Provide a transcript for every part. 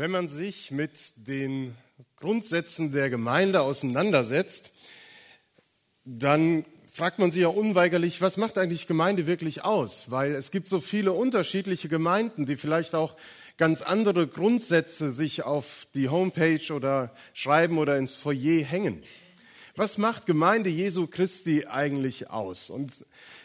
Wenn man sich mit den Grundsätzen der Gemeinde auseinandersetzt, dann fragt man sich ja unweigerlich, was macht eigentlich Gemeinde wirklich aus? Weil es gibt so viele unterschiedliche Gemeinden, die vielleicht auch ganz andere Grundsätze sich auf die Homepage oder schreiben oder ins Foyer hängen. Was macht Gemeinde Jesu Christi eigentlich aus? Und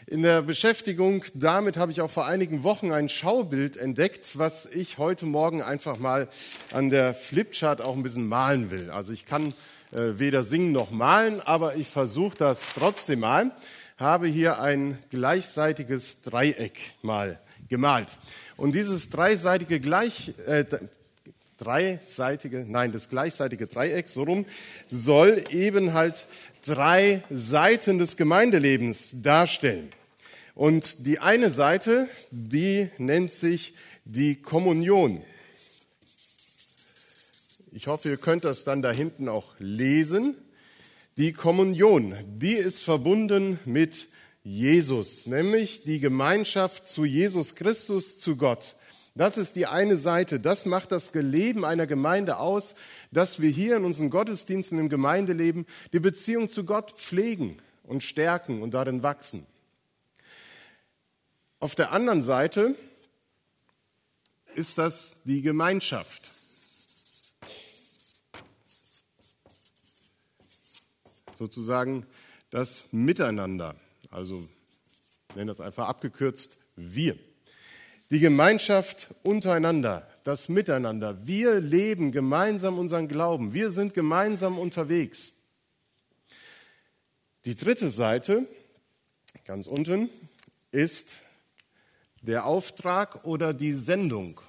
in der Beschäftigung damit habe ich auch vor einigen Wochen ein Schaubild entdeckt, was ich heute Morgen einfach mal an der Flipchart auch ein bisschen malen will. Also ich kann äh, weder singen noch malen, aber ich versuche das trotzdem mal. Habe hier ein gleichseitiges Dreieck mal gemalt. Und dieses dreiseitige gleich, äh, dreiseitige, nein, das gleichseitige Dreieck, so rum, soll eben halt drei Seiten des Gemeindelebens darstellen. Und die eine Seite, die nennt sich die Kommunion. Ich hoffe, ihr könnt das dann da hinten auch lesen. Die Kommunion, die ist verbunden mit Jesus, nämlich die Gemeinschaft zu Jesus Christus, zu Gott. Das ist die eine Seite. Das macht das Leben einer Gemeinde aus, dass wir hier in unseren Gottesdiensten im Gemeindeleben die Beziehung zu Gott pflegen und stärken und darin wachsen. Auf der anderen Seite ist das die Gemeinschaft. Sozusagen das Miteinander. Also, ich nenne das einfach abgekürzt, wir. Die Gemeinschaft untereinander, das Miteinander. Wir leben gemeinsam unseren Glauben. Wir sind gemeinsam unterwegs. Die dritte Seite, ganz unten, ist der Auftrag oder die Sendung.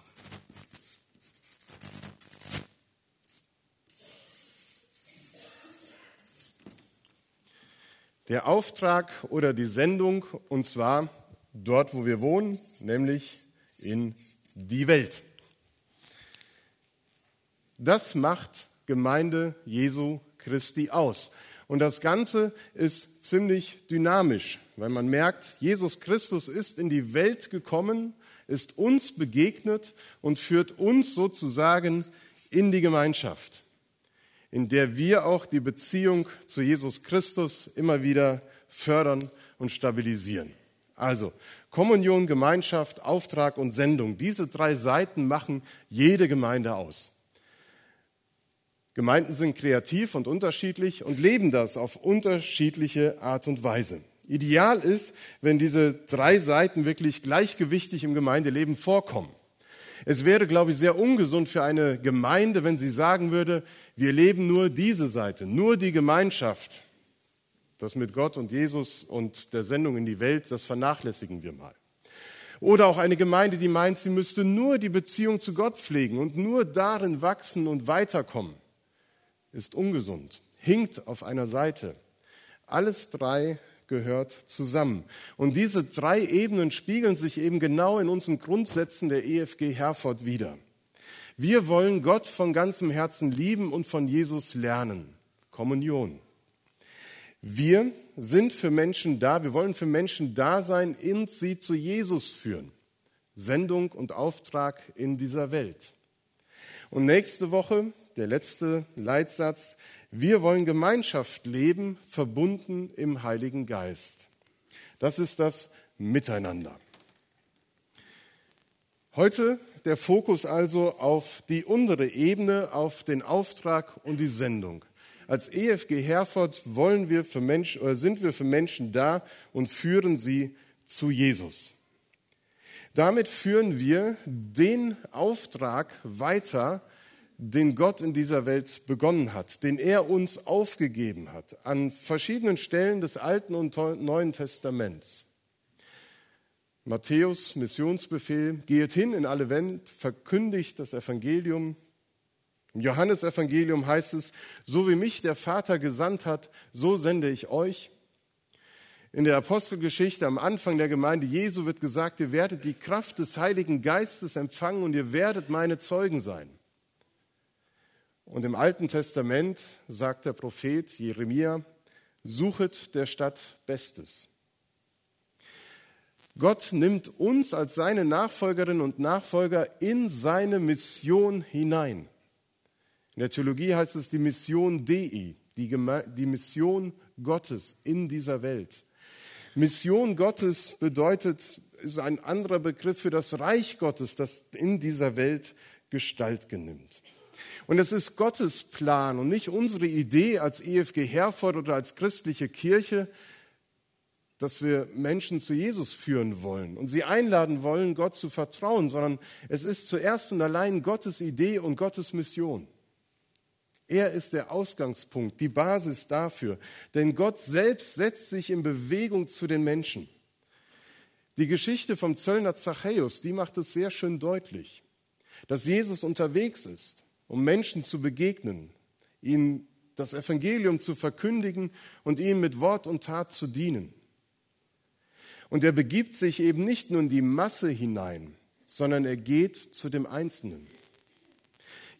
Der Auftrag oder die Sendung, und zwar dort, wo wir wohnen, nämlich in die Welt. Das macht Gemeinde Jesu Christi aus. Und das Ganze ist ziemlich dynamisch, weil man merkt, Jesus Christus ist in die Welt gekommen, ist uns begegnet und führt uns sozusagen in die Gemeinschaft, in der wir auch die Beziehung zu Jesus Christus immer wieder fördern und stabilisieren. Also Kommunion, Gemeinschaft, Auftrag und Sendung. Diese drei Seiten machen jede Gemeinde aus. Gemeinden sind kreativ und unterschiedlich und leben das auf unterschiedliche Art und Weise. Ideal ist, wenn diese drei Seiten wirklich gleichgewichtig im Gemeindeleben vorkommen. Es wäre, glaube ich, sehr ungesund für eine Gemeinde, wenn sie sagen würde, wir leben nur diese Seite, nur die Gemeinschaft. Das mit Gott und Jesus und der Sendung in die Welt, das vernachlässigen wir mal. Oder auch eine Gemeinde, die meint, sie müsste nur die Beziehung zu Gott pflegen und nur darin wachsen und weiterkommen, ist ungesund, hinkt auf einer Seite. Alles drei gehört zusammen. Und diese drei Ebenen spiegeln sich eben genau in unseren Grundsätzen der EFG Herford wider. Wir wollen Gott von ganzem Herzen lieben und von Jesus lernen. Kommunion. Wir sind für Menschen da, wir wollen für Menschen da sein und sie zu Jesus führen. Sendung und Auftrag in dieser Welt. Und nächste Woche der letzte Leitsatz, wir wollen Gemeinschaft leben, verbunden im Heiligen Geist. Das ist das Miteinander. Heute der Fokus also auf die untere Ebene, auf den Auftrag und die Sendung. Als EFG Herford wollen wir für Menschen, oder sind wir für Menschen da und führen sie zu Jesus. Damit führen wir den Auftrag weiter, den Gott in dieser Welt begonnen hat, den er uns aufgegeben hat, an verschiedenen Stellen des Alten und Neuen Testaments. Matthäus Missionsbefehl, geht hin in alle Welt, verkündigt das Evangelium, im Johannesevangelium heißt es, so wie mich der Vater gesandt hat, so sende ich euch. In der Apostelgeschichte am Anfang der Gemeinde Jesu wird gesagt, ihr werdet die Kraft des Heiligen Geistes empfangen und ihr werdet meine Zeugen sein. Und im Alten Testament sagt der Prophet Jeremia, suchet der Stadt Bestes. Gott nimmt uns als seine Nachfolgerinnen und Nachfolger in seine Mission hinein. In der Theologie heißt es die Mission Dei, die, die Mission Gottes in dieser Welt. Mission Gottes bedeutet, ist ein anderer Begriff für das Reich Gottes, das in dieser Welt Gestalt genimmt. Und es ist Gottes Plan und nicht unsere Idee als EFG Herford oder als christliche Kirche, dass wir Menschen zu Jesus führen wollen und sie einladen wollen, Gott zu vertrauen, sondern es ist zuerst und allein Gottes Idee und Gottes Mission. Er ist der Ausgangspunkt, die Basis dafür. Denn Gott selbst setzt sich in Bewegung zu den Menschen. Die Geschichte vom Zöllner Zachäus, die macht es sehr schön deutlich, dass Jesus unterwegs ist, um Menschen zu begegnen, ihnen das Evangelium zu verkündigen und ihnen mit Wort und Tat zu dienen. Und er begibt sich eben nicht nur in die Masse hinein, sondern er geht zu dem Einzelnen.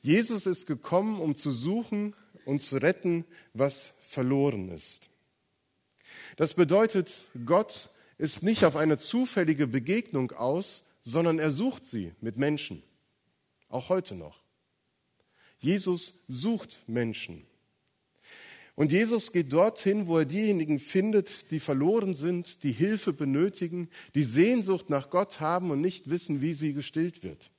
Jesus ist gekommen, um zu suchen und zu retten, was verloren ist. Das bedeutet, Gott ist nicht auf eine zufällige Begegnung aus, sondern er sucht sie mit Menschen, auch heute noch. Jesus sucht Menschen. Und Jesus geht dorthin, wo er diejenigen findet, die verloren sind, die Hilfe benötigen, die Sehnsucht nach Gott haben und nicht wissen, wie sie gestillt wird.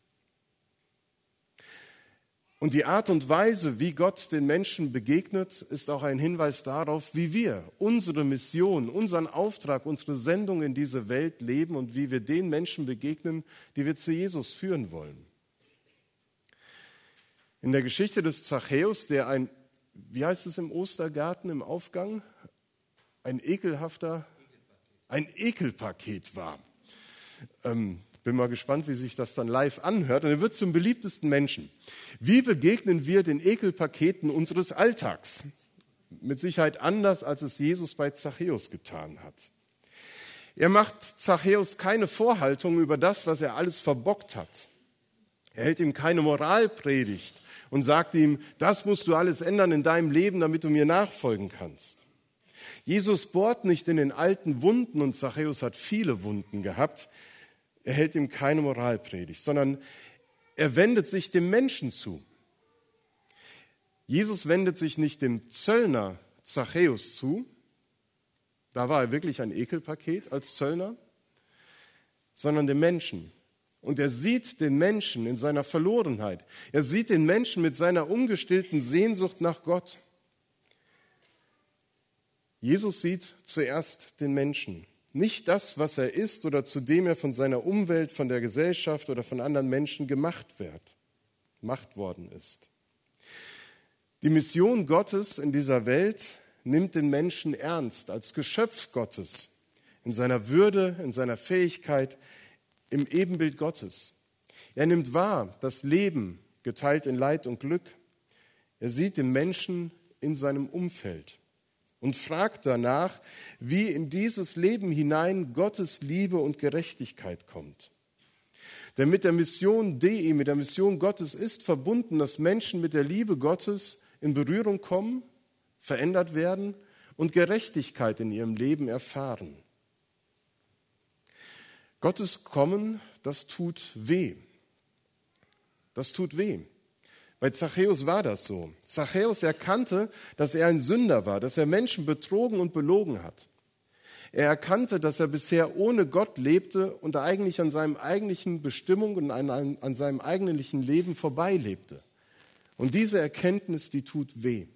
Und die Art und Weise, wie Gott den Menschen begegnet, ist auch ein Hinweis darauf, wie wir unsere Mission, unseren Auftrag, unsere Sendung in diese Welt leben und wie wir den Menschen begegnen, die wir zu Jesus führen wollen. In der Geschichte des Zachäus, der ein, wie heißt es im Ostergarten im Aufgang, ein ekelhafter, ein Ekelpaket war. Ähm, bin mal gespannt, wie sich das dann live anhört. Und er wird zum beliebtesten Menschen. Wie begegnen wir den Ekelpaketen unseres Alltags? Mit Sicherheit anders, als es Jesus bei Zachäus getan hat. Er macht Zachäus keine Vorhaltung über das, was er alles verbockt hat. Er hält ihm keine Moralpredigt und sagt ihm, das musst du alles ändern in deinem Leben, damit du mir nachfolgen kannst. Jesus bohrt nicht in den alten Wunden und Zachäus hat viele Wunden gehabt, er hält ihm keine Moralpredigt, sondern er wendet sich dem Menschen zu. Jesus wendet sich nicht dem Zöllner Zachäus zu, da war er wirklich ein Ekelpaket als Zöllner, sondern dem Menschen. Und er sieht den Menschen in seiner Verlorenheit. Er sieht den Menschen mit seiner ungestillten Sehnsucht nach Gott. Jesus sieht zuerst den Menschen nicht das, was er ist oder zu dem er von seiner Umwelt, von der Gesellschaft oder von anderen Menschen gemacht wird, gemacht worden ist. Die Mission Gottes in dieser Welt nimmt den Menschen ernst als Geschöpf Gottes in seiner Würde, in seiner Fähigkeit, im Ebenbild Gottes. Er nimmt wahr das Leben geteilt in Leid und Glück. Er sieht den Menschen in seinem Umfeld und fragt danach, wie in dieses Leben hinein Gottes Liebe und Gerechtigkeit kommt. Denn mit der Mission Dei, mit der Mission Gottes ist verbunden, dass Menschen mit der Liebe Gottes in Berührung kommen, verändert werden und Gerechtigkeit in ihrem Leben erfahren. Gottes Kommen, das tut weh. Das tut weh. Bei Zachäus war das so. Zachäus erkannte, dass er ein Sünder war, dass er Menschen betrogen und belogen hat. Er erkannte, dass er bisher ohne Gott lebte und eigentlich an seinem eigentlichen Bestimmung und an, seinem eigentlichen Leben vorbeilebte. Und diese Erkenntnis, die tut weh.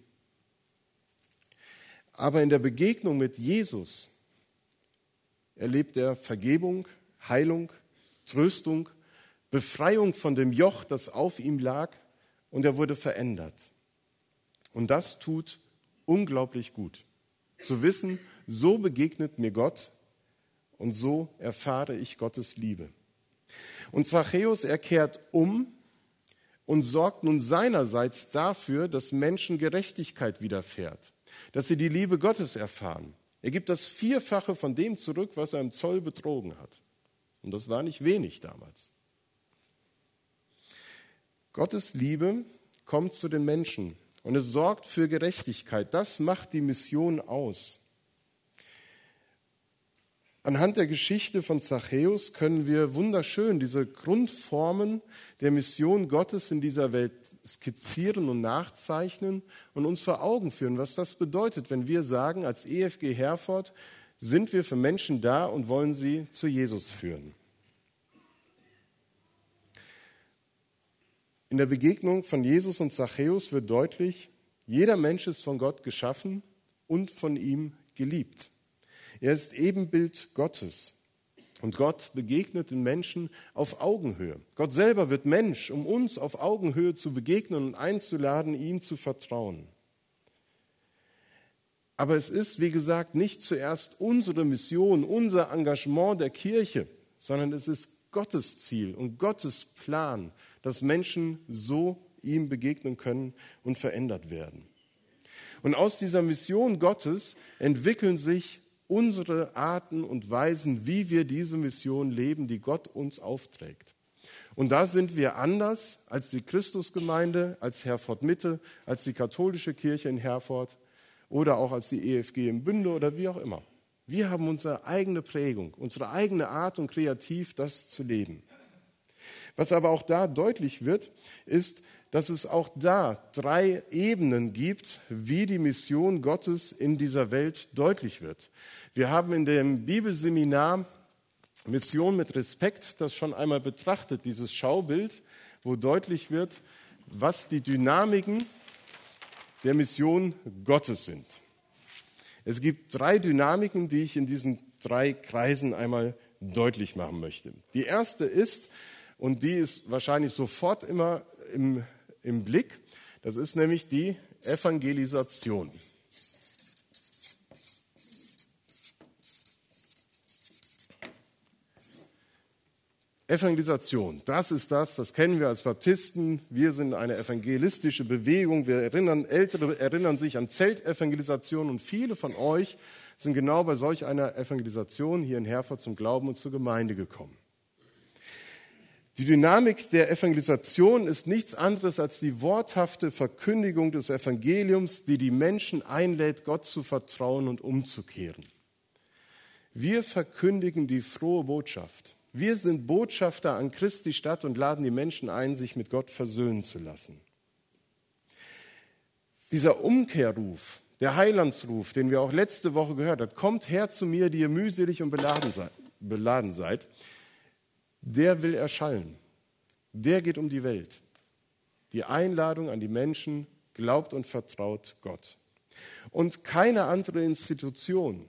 Aber in der Begegnung mit Jesus erlebt er Vergebung, Heilung, Tröstung, Befreiung von dem Joch, das auf ihm lag und er wurde verändert. Und das tut unglaublich gut. Zu wissen, so begegnet mir Gott und so erfahre ich Gottes Liebe. Und Zachäus, er kehrt um und sorgt nun seinerseits dafür, dass Menschen Gerechtigkeit widerfährt, dass sie die Liebe Gottes erfahren. Er gibt das Vierfache von dem zurück, was er im Zoll betrogen hat. Und das war nicht wenig damals. Gottes Liebe kommt zu den Menschen und es sorgt für Gerechtigkeit. Das macht die Mission aus. Anhand der Geschichte von Zachäus können wir wunderschön diese Grundformen der Mission Gottes in dieser Welt skizzieren und nachzeichnen und uns vor Augen führen, was das bedeutet, wenn wir sagen, als EFG Herford sind wir für Menschen da und wollen sie zu Jesus führen. In der Begegnung von Jesus und Zachäus wird deutlich, jeder Mensch ist von Gott geschaffen und von ihm geliebt. Er ist Ebenbild Gottes. Und Gott begegnet den Menschen auf Augenhöhe. Gott selber wird Mensch, um uns auf Augenhöhe zu begegnen und einzuladen, ihm zu vertrauen. Aber es ist, wie gesagt, nicht zuerst unsere Mission, unser Engagement der Kirche, sondern es ist Gottes Ziel und Gottes Plan, dass Menschen so ihm begegnen können und verändert werden. Und aus dieser Mission Gottes entwickeln sich unsere Arten und Weisen, wie wir diese Mission leben, die Gott uns aufträgt. Und da sind wir anders als die Christusgemeinde, als Herford Mitte, als die katholische Kirche in Herford oder auch als die EFG im Bünde oder wie auch immer. Wir haben unsere eigene Prägung, unsere eigene Art und kreativ das zu leben. Was aber auch da deutlich wird, ist, dass es auch da drei Ebenen gibt, wie die Mission Gottes in dieser Welt deutlich wird. Wir haben in dem Bibelseminar Mission mit Respekt das schon einmal betrachtet, dieses Schaubild, wo deutlich wird, was die Dynamiken der Mission Gottes sind. Es gibt drei Dynamiken, die ich in diesen drei Kreisen einmal deutlich machen möchte. Die erste ist, und die ist wahrscheinlich sofort immer im, im Blick, das ist nämlich die Evangelisation. Evangelisation, das ist das, das kennen wir als Baptisten. Wir sind eine evangelistische Bewegung. Wir erinnern, Ältere erinnern sich an Zeltevangelisation und viele von euch sind genau bei solch einer Evangelisation hier in Herford zum Glauben und zur Gemeinde gekommen. Die Dynamik der Evangelisation ist nichts anderes als die worthafte Verkündigung des Evangeliums, die die Menschen einlädt, Gott zu vertrauen und umzukehren. Wir verkündigen die frohe Botschaft. Wir sind Botschafter an Christi Stadt und laden die Menschen ein, sich mit Gott versöhnen zu lassen. Dieser Umkehrruf, der Heilandsruf, den wir auch letzte Woche gehört haben, kommt her zu mir, die ihr mühselig und beladen seid, der will erschallen. Der geht um die Welt. Die Einladung an die Menschen, glaubt und vertraut Gott. Und keine andere Institution,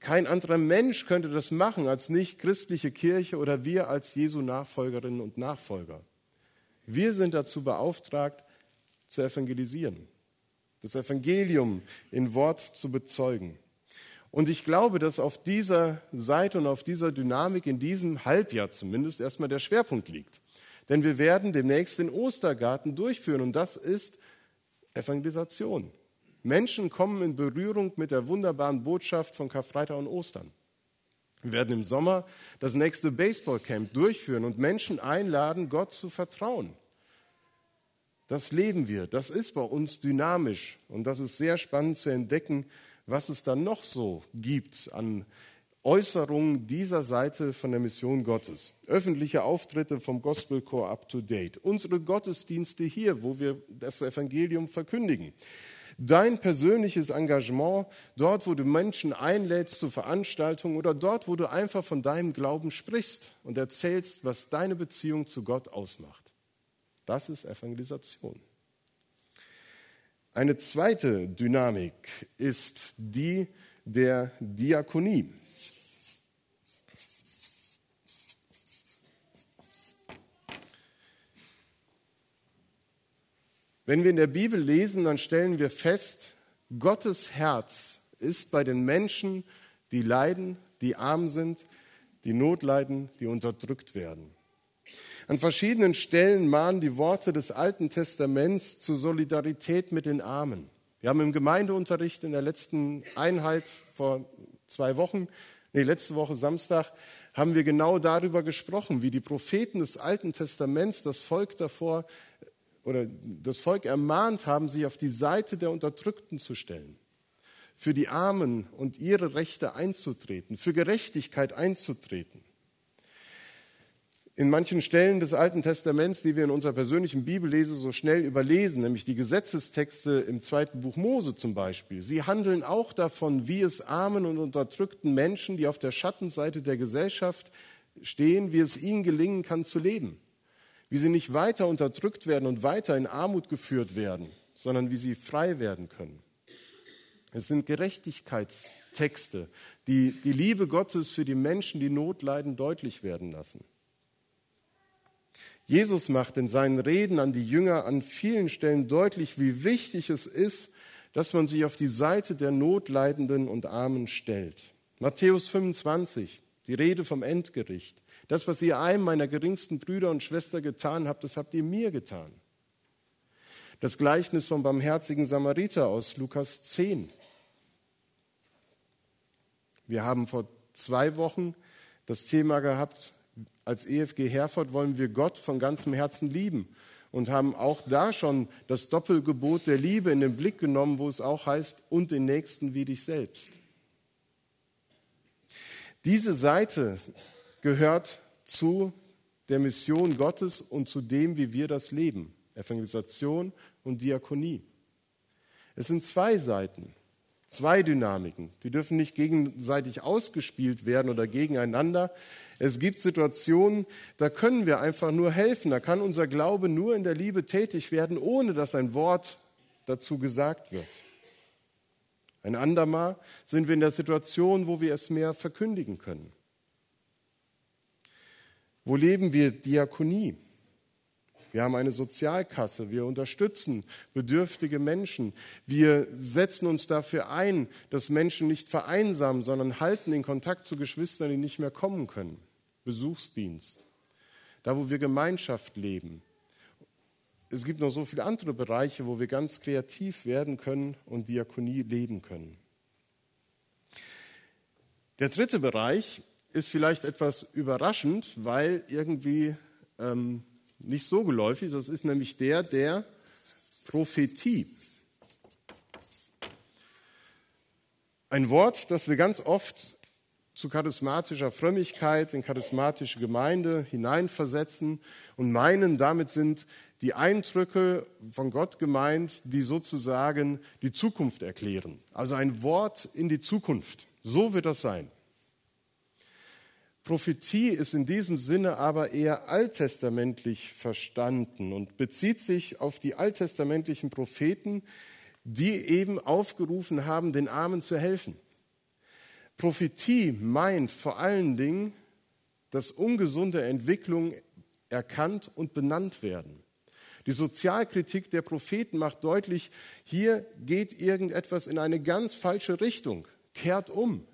kein anderer Mensch könnte das machen als nicht christliche Kirche oder wir als Jesu Nachfolgerinnen und Nachfolger. Wir sind dazu beauftragt, zu evangelisieren, das Evangelium in Wort zu bezeugen. Und ich glaube, dass auf dieser Seite und auf dieser Dynamik in diesem Halbjahr zumindest erstmal der Schwerpunkt liegt. Denn wir werden demnächst den Ostergarten durchführen und das ist Evangelisation. Menschen kommen in Berührung mit der wunderbaren Botschaft von Karfreitag und Ostern. Wir werden im Sommer das nächste Baseballcamp durchführen und Menschen einladen, Gott zu vertrauen. Das leben wir, das ist bei uns dynamisch und das ist sehr spannend zu entdecken, was es dann noch so gibt an Äußerungen dieser Seite von der Mission Gottes. Öffentliche Auftritte vom Gospel Corps Up to Date. Unsere Gottesdienste hier, wo wir das Evangelium verkündigen dein persönliches Engagement, dort, wo du Menschen einlädst zu Veranstaltungen oder dort, wo du einfach von deinem Glauben sprichst und erzählst, was deine Beziehung zu Gott ausmacht. Das ist Evangelisation. Eine zweite Dynamik ist die der Diakonie. Wenn wir in der Bibel lesen, dann stellen wir fest, Gottes Herz ist bei den Menschen, die leiden, die arm sind, die Not leiden, die unterdrückt werden. An verschiedenen Stellen mahnen die Worte des Alten Testaments zur Solidarität mit den Armen. Wir haben im Gemeindeunterricht in der letzten Einheit vor zwei Wochen, nee, letzte Woche Samstag, haben wir genau darüber gesprochen, wie die Propheten des Alten Testaments das Volk davor oder das Volk ermahnt haben, sich auf die Seite der Unterdrückten zu stellen. für die Armen und ihre Rechte einzutreten, für Gerechtigkeit einzutreten. In manchen Stellen des Alten Testaments, die wir in unserer persönlichen Bibellese so schnell überlesen, nämlich die Gesetzestexte im zweiten Buch Mose zum Beispiel, sie handeln auch davon, wie es armen und unterdrückten Menschen, die auf der Schattenseite der Gesellschaft stehen, wie es ihnen gelingen kann zu leben. Wie sie nicht weiter unterdrückt werden und weiter in Armut geführt werden, sondern wie sie frei werden können. Es sind Gerechtigkeitstexte, die die Liebe Gottes für die Menschen, die Not leiden, deutlich werden lassen. Jesus macht in seinen Reden an die Jünger an vielen Stellen deutlich, wie wichtig es ist, dass man sich auf die Seite der Notleidenden und Armen stellt. Matthäus 25, die Rede vom Endgericht. Das, was ihr einem meiner geringsten Brüder und Schwestern getan habt, das habt ihr mir getan. Das Gleichnis vom barmherzigen Samariter aus Lukas 10. Wir haben vor zwei Wochen das Thema gehabt, als EFG Herford wollen wir Gott von ganzem Herzen lieben und haben auch da schon das Doppelgebot der Liebe in den Blick genommen, wo es auch heißt, und den Nächsten wie dich selbst. Diese Seite gehört zu der Mission Gottes und zu dem, wie wir das leben. Evangelisation und Diakonie. Es sind zwei Seiten, zwei Dynamiken. Die dürfen nicht gegenseitig ausgespielt werden oder gegeneinander. Es gibt Situationen, da können wir einfach nur helfen. Da kann unser Glaube nur in der Liebe tätig werden, ohne dass ein Wort dazu gesagt wird. Ein andermal sind wir in der Situation, wo wir es mehr verkündigen können. Wo leben wir Diakonie? Wir haben eine Sozialkasse, wir unterstützen bedürftige Menschen, wir setzen uns dafür ein, dass Menschen nicht vereinsamen, sondern halten den Kontakt zu Geschwistern, die nicht mehr kommen können. Besuchsdienst, da wo wir Gemeinschaft leben. Es gibt noch so viele andere Bereiche, wo wir ganz kreativ werden können und Diakonie leben können. Der dritte Bereich ist vielleicht etwas überraschend, weil irgendwie ähm, nicht so geläufig. Das ist nämlich der der Prophetie. Ein Wort, das wir ganz oft zu charismatischer Frömmigkeit in charismatische Gemeinde hineinversetzen und meinen, damit sind die Eindrücke von Gott gemeint, die sozusagen die Zukunft erklären. Also ein Wort in die Zukunft. So wird das sein. Prophetie ist in diesem Sinne aber eher alttestamentlich verstanden und bezieht sich auf die alttestamentlichen Propheten, die eben aufgerufen haben, den Armen zu helfen. Prophetie meint vor allen Dingen, dass ungesunde Entwicklungen erkannt und benannt werden. Die Sozialkritik der Propheten macht deutlich, hier geht irgendetwas in eine ganz falsche Richtung. Kehrt um.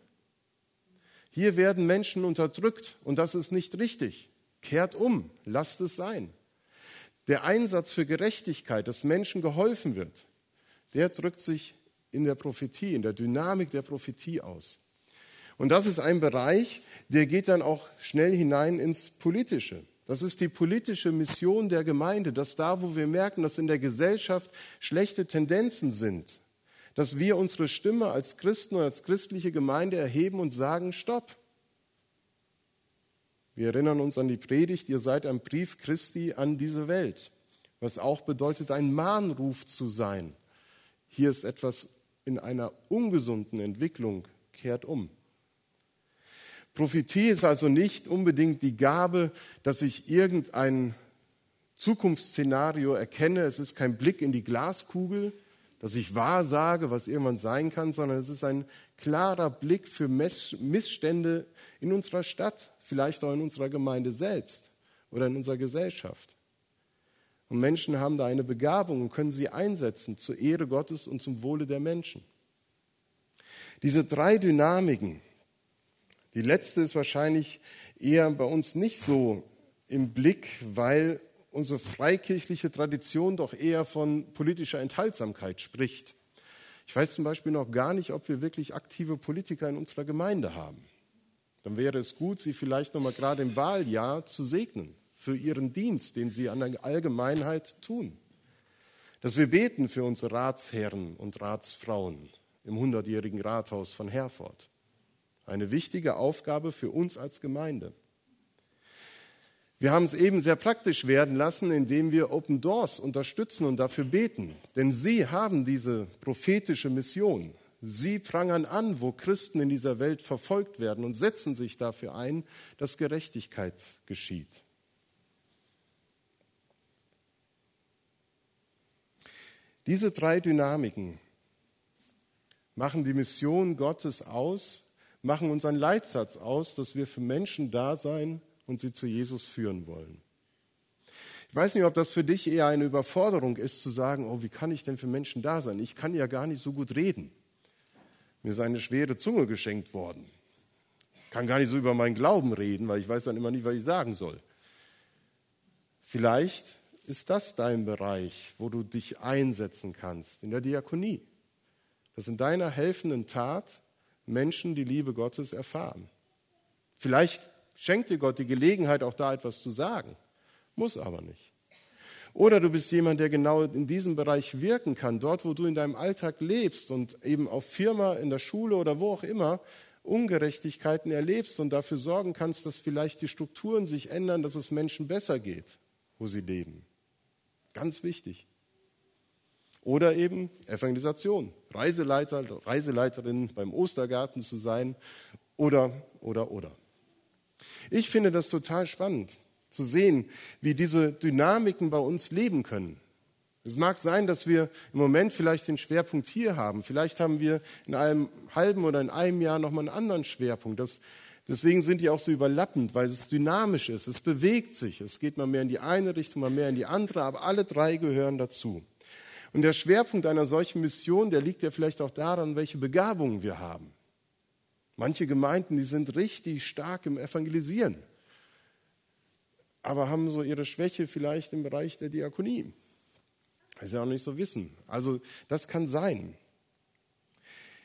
Hier werden Menschen unterdrückt und das ist nicht richtig. Kehrt um, lasst es sein. Der Einsatz für Gerechtigkeit, dass Menschen geholfen wird, der drückt sich in der Prophetie, in der Dynamik der Prophetie aus. Und das ist ein Bereich, der geht dann auch schnell hinein ins Politische. Das ist die politische Mission der Gemeinde, dass da, wo wir merken, dass in der Gesellschaft schlechte Tendenzen sind, dass wir unsere Stimme als Christen und als christliche Gemeinde erheben und sagen, stopp. Wir erinnern uns an die Predigt, ihr seid ein Brief Christi an diese Welt, was auch bedeutet, ein Mahnruf zu sein. Hier ist etwas in einer ungesunden Entwicklung, kehrt um. Prophetie ist also nicht unbedingt die Gabe, dass ich irgendein Zukunftsszenario erkenne. Es ist kein Blick in die Glaskugel, dass ich wahrsage, was irgendwann sein kann, sondern es ist ein klarer Blick für Missstände in unserer Stadt, vielleicht auch in unserer Gemeinde selbst oder in unserer Gesellschaft. Und Menschen haben da eine Begabung und können sie einsetzen zur Ehre Gottes und zum Wohle der Menschen. Diese drei Dynamiken, die letzte ist wahrscheinlich eher bei uns nicht so im Blick, weil unsere freikirchliche Tradition doch eher von politischer Enthaltsamkeit spricht. Ich weiß zum Beispiel noch gar nicht, ob wir wirklich aktive Politiker in unserer Gemeinde haben. Dann wäre es gut, sie vielleicht noch mal gerade im Wahljahr zu segnen für ihren Dienst, den sie an der Allgemeinheit tun. Dass wir beten für unsere Ratsherren und Ratsfrauen, im hundertjährigen Rathaus von Herford. Eine wichtige Aufgabe für uns als Gemeinde. Wir haben es eben sehr praktisch werden lassen, indem wir Open Doors unterstützen und dafür beten. Denn sie haben diese prophetische Mission. Sie prangern an, wo Christen in dieser Welt verfolgt werden und setzen sich dafür ein, dass Gerechtigkeit geschieht. Diese drei Dynamiken machen die Mission Gottes aus, machen unseren Leitsatz aus, dass wir für Menschen da sein und sie zu Jesus führen wollen. Ich weiß nicht, ob das für dich eher eine Überforderung ist, zu sagen, oh, wie kann ich denn für Menschen da sein? Ich kann ja gar nicht so gut reden. Mir ist eine schwere Zunge geschenkt worden. Ich kann gar nicht so über meinen Glauben reden, weil ich weiß dann immer nicht, was ich sagen soll. Vielleicht ist das dein Bereich, wo du dich einsetzen kannst, in der Diakonie. Dass in deiner helfenden Tat Menschen die Liebe Gottes erfahren. Vielleicht schenkt dir Gott die Gelegenheit, auch da etwas zu sagen, muss aber nicht. Oder du bist jemand, der genau in diesem Bereich wirken kann, dort, wo du in deinem Alltag lebst und eben auf Firma, in der Schule oder wo auch immer Ungerechtigkeiten erlebst und dafür sorgen kannst, dass vielleicht die Strukturen sich ändern, dass es Menschen besser geht, wo sie leben. Ganz wichtig. Oder eben Evangelisation, Reiseleiter, Reiseleiterin beim Ostergarten zu sein oder, oder, oder. Ich finde das total spannend zu sehen, wie diese Dynamiken bei uns leben können. Es mag sein, dass wir im Moment vielleicht den Schwerpunkt hier haben. Vielleicht haben wir in einem halben oder in einem Jahr nochmal einen anderen Schwerpunkt. Das Deswegen sind die auch so überlappend, weil es dynamisch ist. Es bewegt sich. Es geht mal mehr in die eine Richtung, mal mehr in die andere, aber alle drei gehören dazu. Und der Schwerpunkt einer solchen Mission, der liegt ja vielleicht auch daran, welche Begabungen wir haben. Manche Gemeinden, die sind richtig stark im Evangelisieren, aber haben so ihre Schwäche vielleicht im Bereich der Diakonie. Das ist ja auch nicht so wissen. Also das kann sein.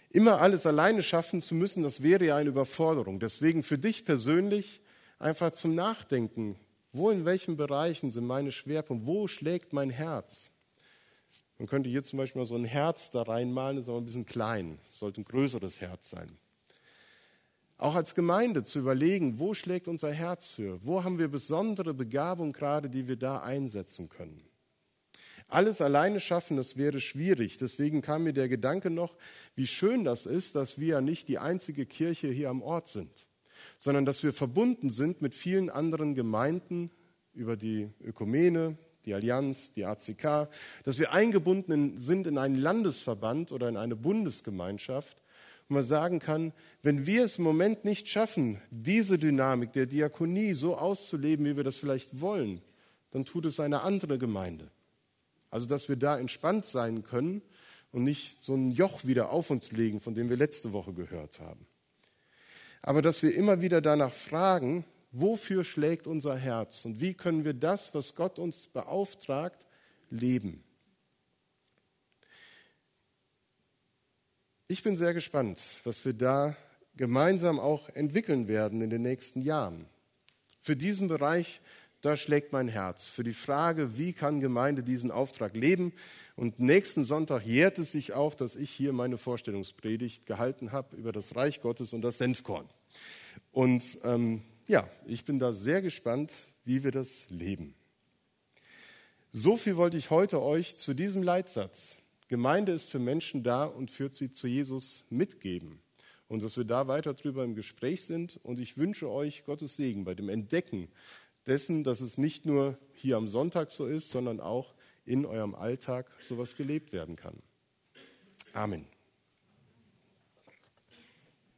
Immer alles alleine schaffen zu müssen, das wäre ja eine Überforderung. Deswegen für dich persönlich einfach zum Nachdenken, wo in welchen Bereichen sind meine Schwerpunkte, wo schlägt mein Herz? Man könnte hier zum Beispiel mal so ein Herz da reinmalen, das ist aber ein bisschen klein, das sollte ein größeres Herz sein. Auch als Gemeinde zu überlegen, wo schlägt unser Herz für? Wo haben wir besondere Begabung gerade, die wir da einsetzen können? Alles alleine schaffen, das wäre schwierig. Deswegen kam mir der Gedanke noch, wie schön das ist, dass wir ja nicht die einzige Kirche hier am Ort sind, sondern dass wir verbunden sind mit vielen anderen Gemeinden über die Ökumene, die Allianz, die ACK, dass wir eingebunden sind in einen Landesverband oder in eine Bundesgemeinschaft, wo man sagen kann, wenn wir es im Moment nicht schaffen, diese Dynamik der Diakonie so auszuleben, wie wir das vielleicht wollen, dann tut es eine andere Gemeinde. Also, dass wir da entspannt sein können und nicht so ein Joch wieder auf uns legen, von dem wir letzte Woche gehört haben. Aber dass wir immer wieder danach fragen, wofür schlägt unser Herz und wie können wir das, was Gott uns beauftragt, leben. Ich bin sehr gespannt, was wir da gemeinsam auch entwickeln werden in den nächsten Jahren. Für diesen Bereich da schlägt mein Herz für die Frage, wie kann Gemeinde diesen Auftrag leben. Und nächsten Sonntag jährt es sich auch, dass ich hier meine Vorstellungspredigt gehalten habe über das Reich Gottes und das Senfkorn. Und ähm, ja, ich bin da sehr gespannt, wie wir das leben. So viel wollte ich heute euch zu diesem Leitsatz. Gemeinde ist für Menschen da und führt sie zu Jesus mitgeben. Und dass wir da weiter drüber im Gespräch sind. Und ich wünsche euch Gottes Segen bei dem Entdecken dessen, dass es nicht nur hier am Sonntag so ist, sondern auch in eurem Alltag sowas gelebt werden kann. Amen.